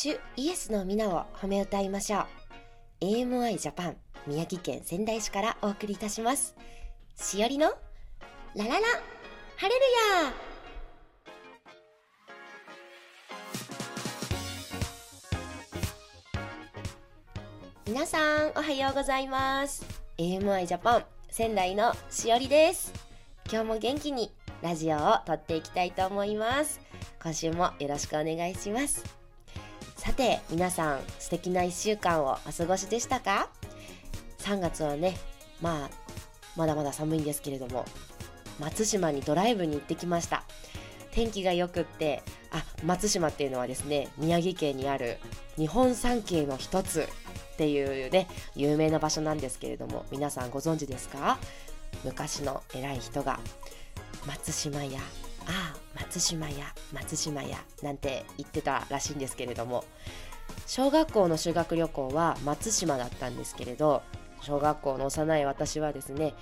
主イエスの皆を褒め歌いましょう。AMI ジャパン宮城県仙台市からお送りいたします。しおりのラララハレルヤ皆さんおはようございます。AMI ジャパン仙台のしおりです。今日も元気にラジオを撮っていきたいと思います。今週もよろしくお願いします。て、皆さん素敵な一週間をお過ごしでしたか ?3 月はね、まあ、まだまだ寒いんですけれども、松島にドライブに行ってきました。天気が良くって、あ、松島っていうのはですね、宮城県にある日本三景の一つっていうね、有名な場所なんですけれども、皆さんご存知ですか？昔の偉い人が松島やああ松島や松島やなんて言ってたらしいんですけれども小学校の修学旅行は松島だったんですけれど小学校の幼い私はですね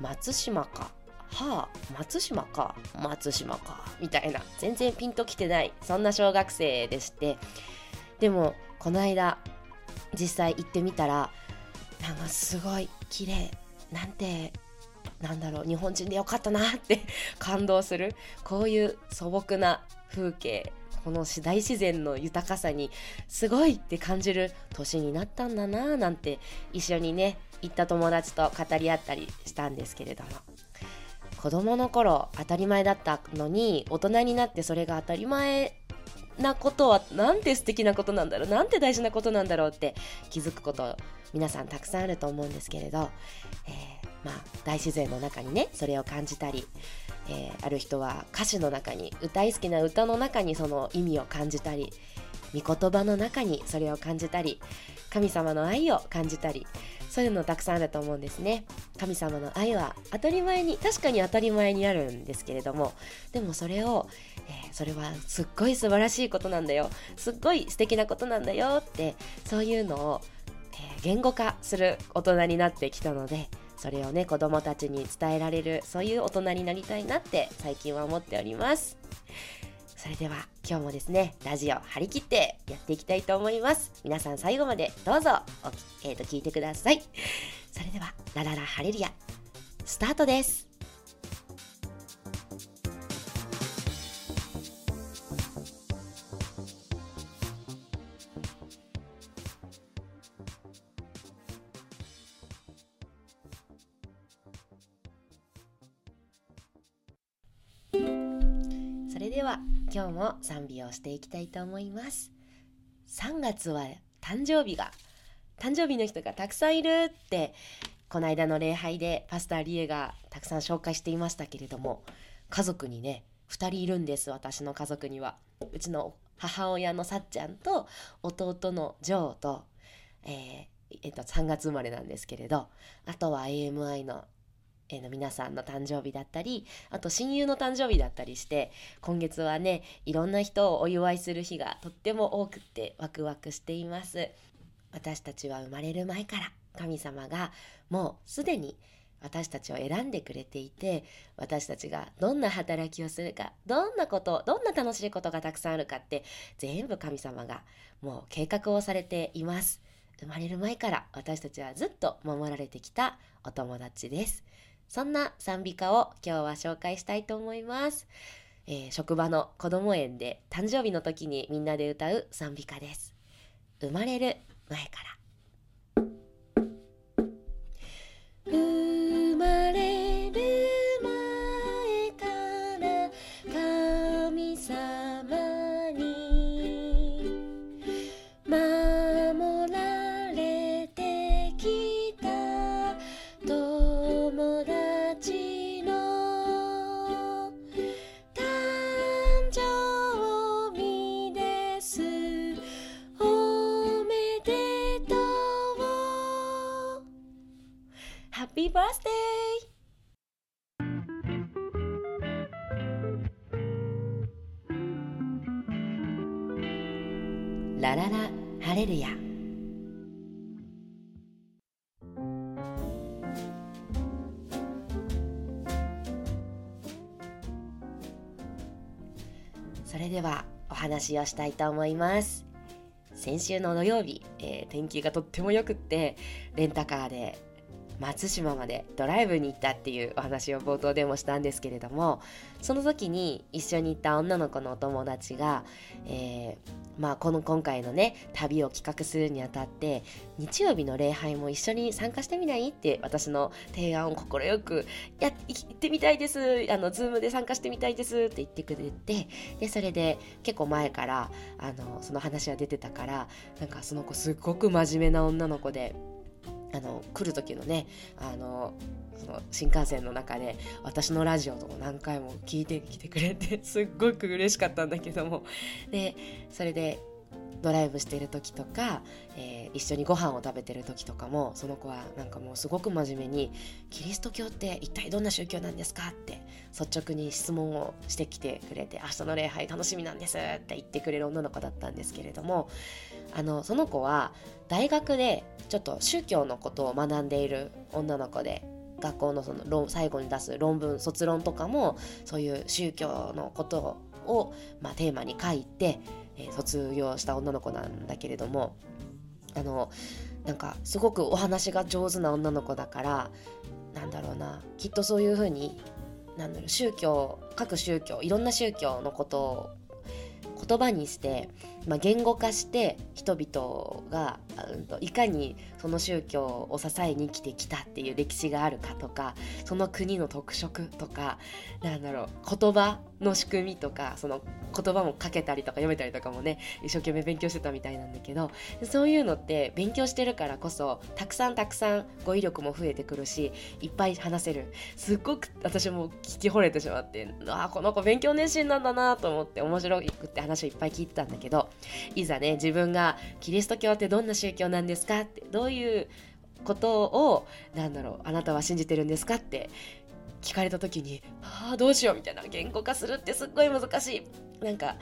松島かはあ松島か松島かみたいな全然ピンときてないそんな小学生でしてでもこの間実際行ってみたらなんかすごい綺麗なんてなんだろう日本人でよかったなって 感動する。こういう素朴な風景この大自然の豊かさにすごいって感じる年になったんだなぁなんて一緒にね行った友達と語り合ったりしたんですけれども。子供の頃当たり前だったのに大人になってそれが当たり前なことはなんて素敵なことなんだろうなんて大事なことなんだろうって気づくこと皆さんたくさんあると思うんですけれど、えーまあ、大自然の中にねそれを感じたり、えー、ある人は歌詞の中に歌い好きな歌の中にその意味を感じたり御言葉の中にそれを感じたり神様の愛を感じたりそういうのたくさんあると思うんですね。神様の愛は当たり前に確かに当たり前にあるんですけれどもでもそれを、えー、それはすっごい素晴らしいことなんだよ。すっごい素敵なことなんだよってそういうのを、えー、言語化する大人になってきたのでそれをね子供たちに伝えられるそういう大人になりたいなって最近は思っております。それでは今日もですねラジオ張り切ってやっていきたいと思います。皆さん最後までどうぞお、えーと聞いてください。それではラララハレルヤスタートです。では今日も賛美をしていきたいと思います。3月は誕生日が誕生日の人がたくさんいるってこの間の礼拝でパスタリエがたくさん紹介していましたけれども家族にね2人いるんです私の家族には。うちの母親のさっちゃんと弟のジョーと、えーえっと、3月生まれなんですけれどあとは AMI のえの皆さんの誕生日だったりあと親友の誕生日だったりして今月はねいろんな人をお祝いする日がとっても多くってワクワクしています。私たちは生まれる前から神様がもうすでに私たちを選んでくれていて私たちがどんな働きをするかどんなことどんな楽しいことがたくさんあるかって全部神様がもう計画をされています。生まれる前から私たちはずっと守られてきたお友達です。そんな賛美歌を今日は紹介したいと思います。えー、職場の子供園で誕生日の時にみんなで歌う賛美歌です。生まれる前から。ラララハレルヤ。それではお話をしたいと思います。先週の土曜日、えー、天気がとっても良くってレンタカーで松島までドライブに行ったっていうお話を冒頭でもしたんですけれどもその時に一緒に行った女の子のお友達が、えー、まあ、この今回のね旅を企画するにあたって日曜日の礼拝も一緒に参加してみない？って私の提案を快く「や行ってみたいですあのズームで参加してみたいです」って言ってくれてでそれで結構前からあのその話は出てたからなんかその子すっごく真面目な女の子で。あの来る時のねあのその新幹線の中で私のラジオとか何回も聞いてきてくれてすっごく嬉しかったんだけども。でそれでドライブしてる時とか、えー、一緒にご飯を食べてる時とかもその子はなんかもうすごく真面目に「キリスト教って一体どんな宗教なんですか?」って率直に質問をしてきてくれて「明日の礼拝楽しみなんです」って言ってくれる女の子だったんですけれどもあのその子は大学でちょっと宗教のことを学んでいる女の子で学校のその論最後に出す論文卒論とかもそういう宗教のことを、まあ、テーマに書いて、え、卒業した女の子なんだけれどもあのなんかすごくお話が上手な女の子だからなんだろうなきっとそういうふうになんだろう宗教各宗教いろんな宗教のことを言葉にして、まあ、言語化して人々が、うん、といかにその宗教を支えに生きてきたっていう歴史があるかとかその国の特色とかなんだろう言葉の仕組みとかその言葉も書けたりとか読めたりとかもね一生懸命勉強してたみたいなんだけどそういうのって勉強してるからこそたくさんたくさん語彙力も増えてくるしいっぱい話せる。すっごく私も聞き惚れてしまってあこの子勉強熱心なんだなと思って面白くって話をいっぱい聞いてたんだけどいざね自分がキリスト教ってどんな宗教なんですかってどういうことをなんだろうあなたは信じてるんですかって聞かれた時にああどうしようみたいな言語化するってすっごい難しい。なんか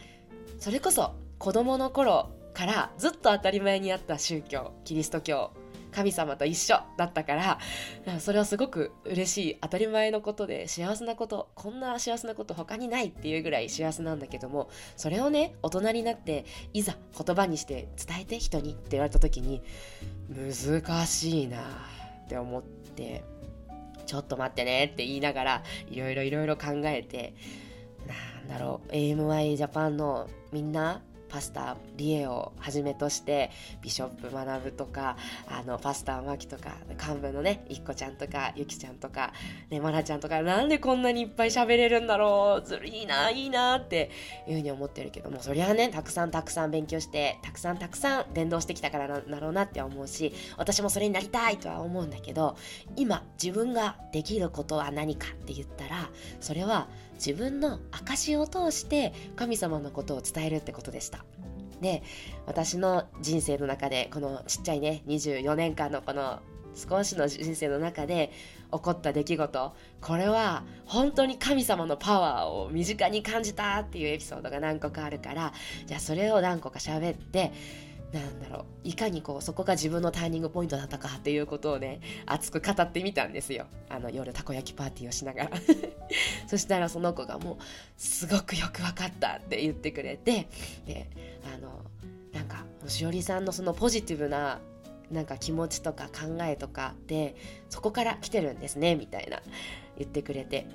それこそ子供の頃からずっと当たり前にあった宗教キリスト教神様と一緒だったからそれはすごく嬉しい当たり前のことで幸せなことこんな幸せなこと他にないっていうぐらい幸せなんだけどもそれをね大人になっていざ言葉にして伝えて人にって言われた時に難しいなって思って。ちょっと待ってねって言いながらいろいろいろいろ考えてなんだろう AMI ジャパンのみんなパスタリエをはじめとしてビショップ学ぶとかあのパスタマキとか幹部のねいっこちゃんとかゆきちゃんとかねまなちゃんとかなんでこんなにいっぱい喋れるんだろうずるいないいなっていうふうに思ってるけどもそりゃねたくさんたくさん勉強してたくさんたくさん伝道してきたからなんだろうなって思うし私もそれになりたいとは思うんだけど今自分ができることは何かって言ったらそれは自分の証を通して神様のことを伝えるってことでした。で私の人生の中でこのちっちゃいね24年間のこの少しの人生の中で起こった出来事これは本当に神様のパワーを身近に感じたっていうエピソードが何個かあるからじゃあそれを何個か喋ってなんだろういかにこうそこが自分のターニングポイントだったかっていうことをね熱く語ってみたんですよ。あの夜たこ焼きパーティーをしながら。そしたらその子がもうすごくよく分かったって言ってくれて。であのなんかしおりさんのそのポジティブななんか気持ちとか考えとかでそこから来てるんですねみたいな言ってくれて。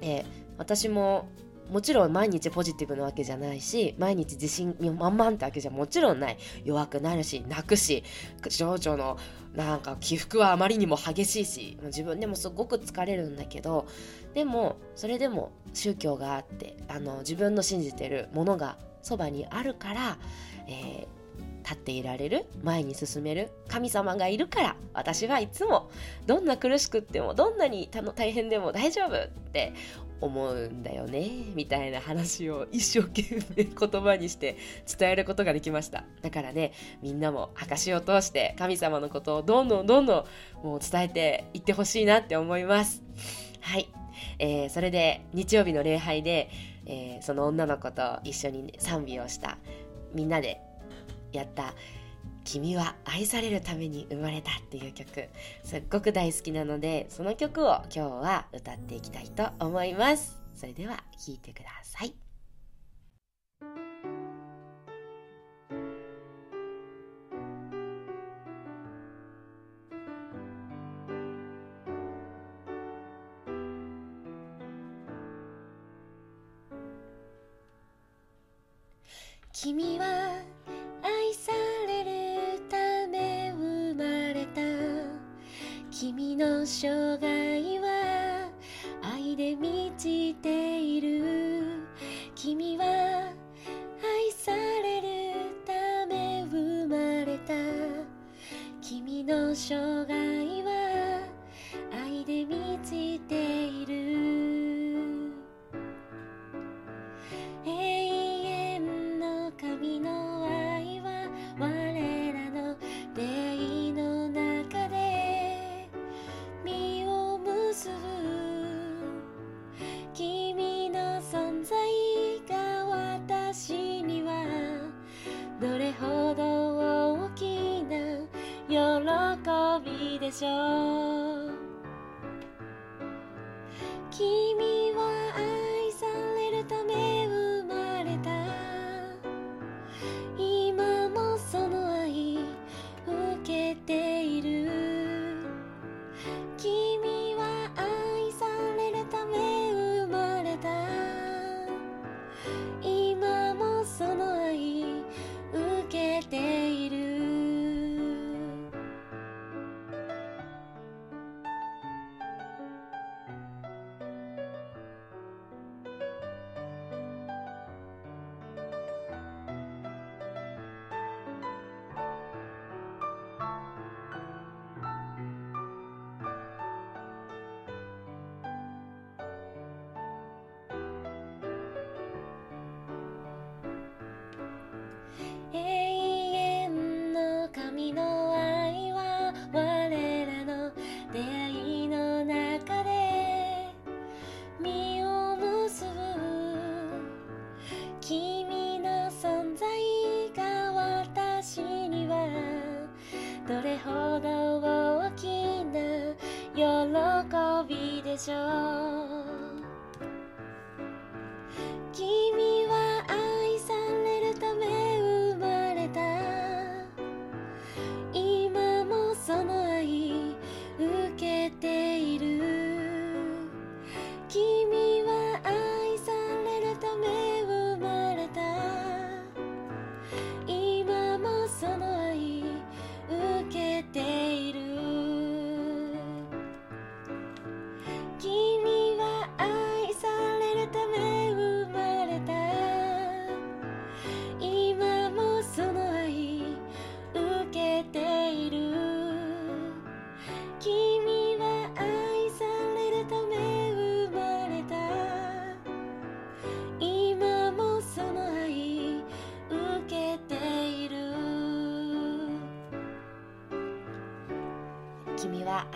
で私ももちろん毎日ポジティブなわけじゃないし毎日自信満々ってわけじゃもちろんない。弱くなるし泣くし情緒のなんか起伏はあまりにも激しいし自分でもすごく疲れるんだけどでもそれでも宗教があってあの自分の信じてるものがそばにあるから、えー立っていられる前に進める神様がいるから私はいつもどんな苦しくってもどんなに大変でも大丈夫って思うんだよねみたいな話を一生懸命言葉にして伝えることができました。だからねみんなも証を通して神様のことをどんどんどんどんもう伝えていってほしいなって思います。はい、えー、それで日曜日の礼拝で、えー、その女の子と一緒に、ね、賛美をしたみんなでやった君は愛されるために生まれたっていう曲。すっごく大好きなのでその曲を今日は歌っていきたいと思います。それでは聴いてください。君君のでしょう。びでしょう。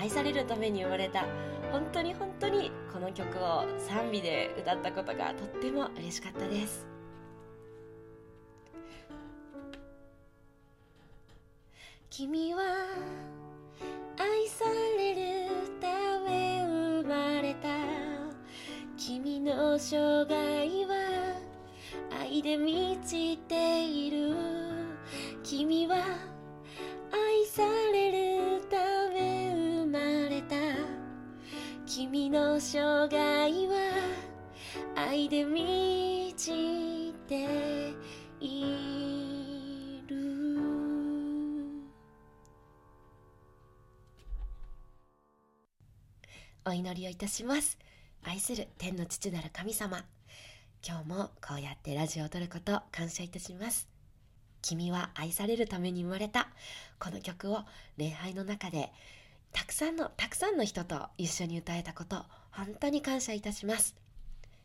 愛されるために生まれた本当に本当にこの曲を賛美で歌ったことがとっても嬉しかったです。君は愛されるため生まれた。君の生涯は愛で満ちている。君は君の生涯は愛で満ちている。お祈りをいたします。愛する天の父なる神様。今日もこうやってラジオを撮ること感謝いたします。君は愛されるために生まれた。この曲を礼拝の中でたくさんのたくさんの人と一緒に歌えたこと本当に感謝いたします。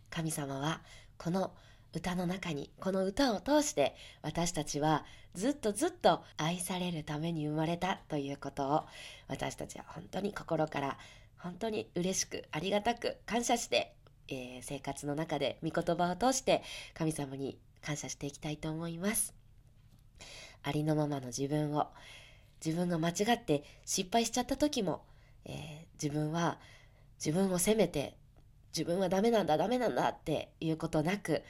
神様はこの歌の中にこの歌を通して私たちはずっとずっと愛されるために生まれたということを私たちは本当に心から本当に嬉しくありがたく感謝して、えー生活の中で御言葉を通して神様に感謝していきたいと思います。ありのままの自分を自分が間違って失敗しちゃった時も、えー自分は自分を責めて自分はダメなんだダメなんだっていうことなく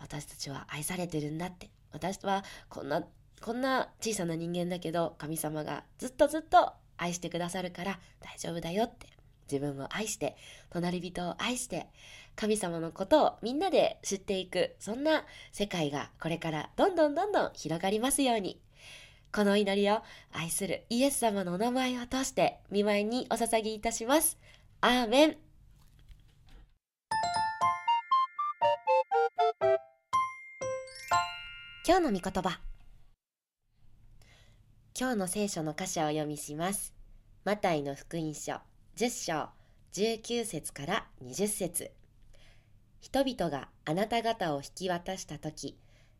私たちは愛されてるんだって。私はこんなこんな小さな人間だけど神様がずっとずっと愛してくださるから大丈夫だよって。自分を愛して隣人を愛して神様のことをみんなで知っていく。そんな世界がこれからどんどんどんどん広がりますように。この祈りを愛するイエス様のお名前を通して見舞いにお捧げいたします。アーメン。今日の御言葉。今日の聖書の箇所を読みします。マタイの福音書。10章。19節から20節。人々があなた方を引き渡した時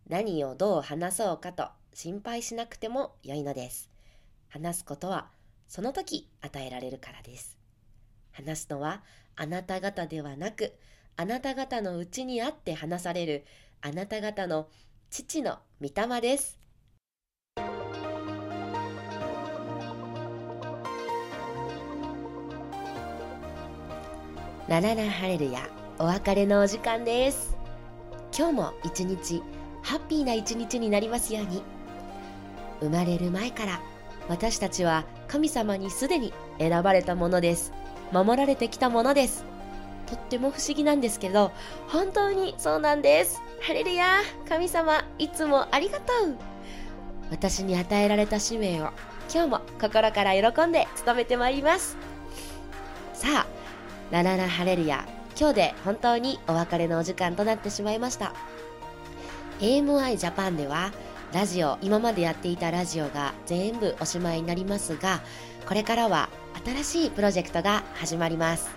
何をどう話そうかと心配しなくてもよいのです話すことはその時与えられるからです話すのはあなた方ではなくあなた方のうちにあって話されるあなた方の父の御霊です。ラララハレルヤお別れのお時間です。今日も一日ハッピーな一日になりますように。生まれる前から私たちは神様にすでに選ばれたものです。守られてきたものです。とっても不思議なんですけど、本当にそうなんです。ハレルヤ神様、いつもありがとう私に与えられた使命を今日も心から喜んで務めてまいります。さあ、ラララハレルヤ、今日で本当にお別れのお時間となってしまいました。AMI ジャパンでは、ラジオ、今までやっていたラジオが全部おしまいになりますが、これからは新しいプロジェクトが始まります。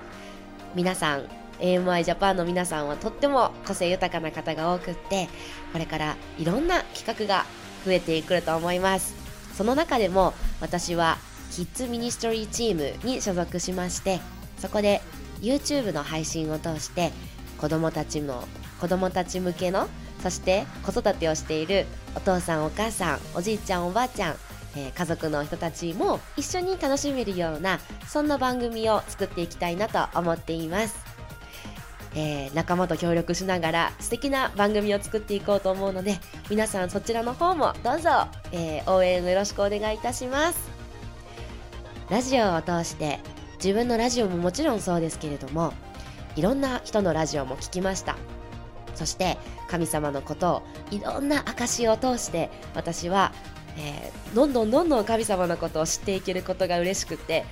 皆さん AMI ジャパンの皆さんはとっても個性豊かな方が多くってこれからいろんな企画が増えてくると思いますその中でも私はキッズミニストリーチームに所属しましてそこで YouTube の配信を通して子供たちの子供たち向けのそして子育てをしているお父さんお母さんおじいちゃんおばあちゃんえー、家族の人たちも一緒に楽しめるようなそんな番組を作っていきたいなと思っています、えー、仲間と協力しながら素敵な番組を作っていこうと思うので皆さんそちらの方もどうぞ、えー、応援よろしくお願いいたします。ラジオを通して自分のラジオももちろんそうですけれどもいろんな人のラジオも聞きました。そして神様のことをいろんな証を通して私はえー、どんどんどんどん神様のことを知っていけることが嬉しくって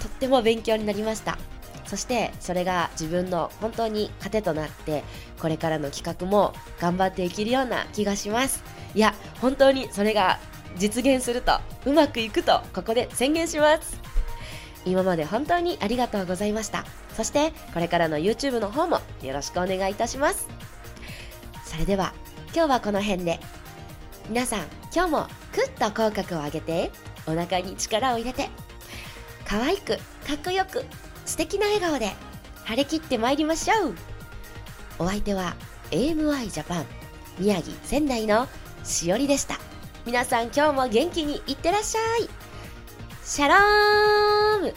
とっても勉強になりました。そしてそれが自分の本当に糧となってこれからの企画も頑張っていけるような気がします。いや本当にそれが実現するとうまくいくとここで宣言します。今まで本当にありがとうございました。そしてこれからの YouTube の方もよろしくお願いいたします。それでは今日はこの辺で。皆さん今日もクッと口角を上げてお腹に力を入れて可愛くかっこよく素敵な笑顔で張り切ってまいりましょう。お相手は AMI ジャパン宮城仙台のしおりでした。皆さん今日も元気にいってらっしゃい。シャローム。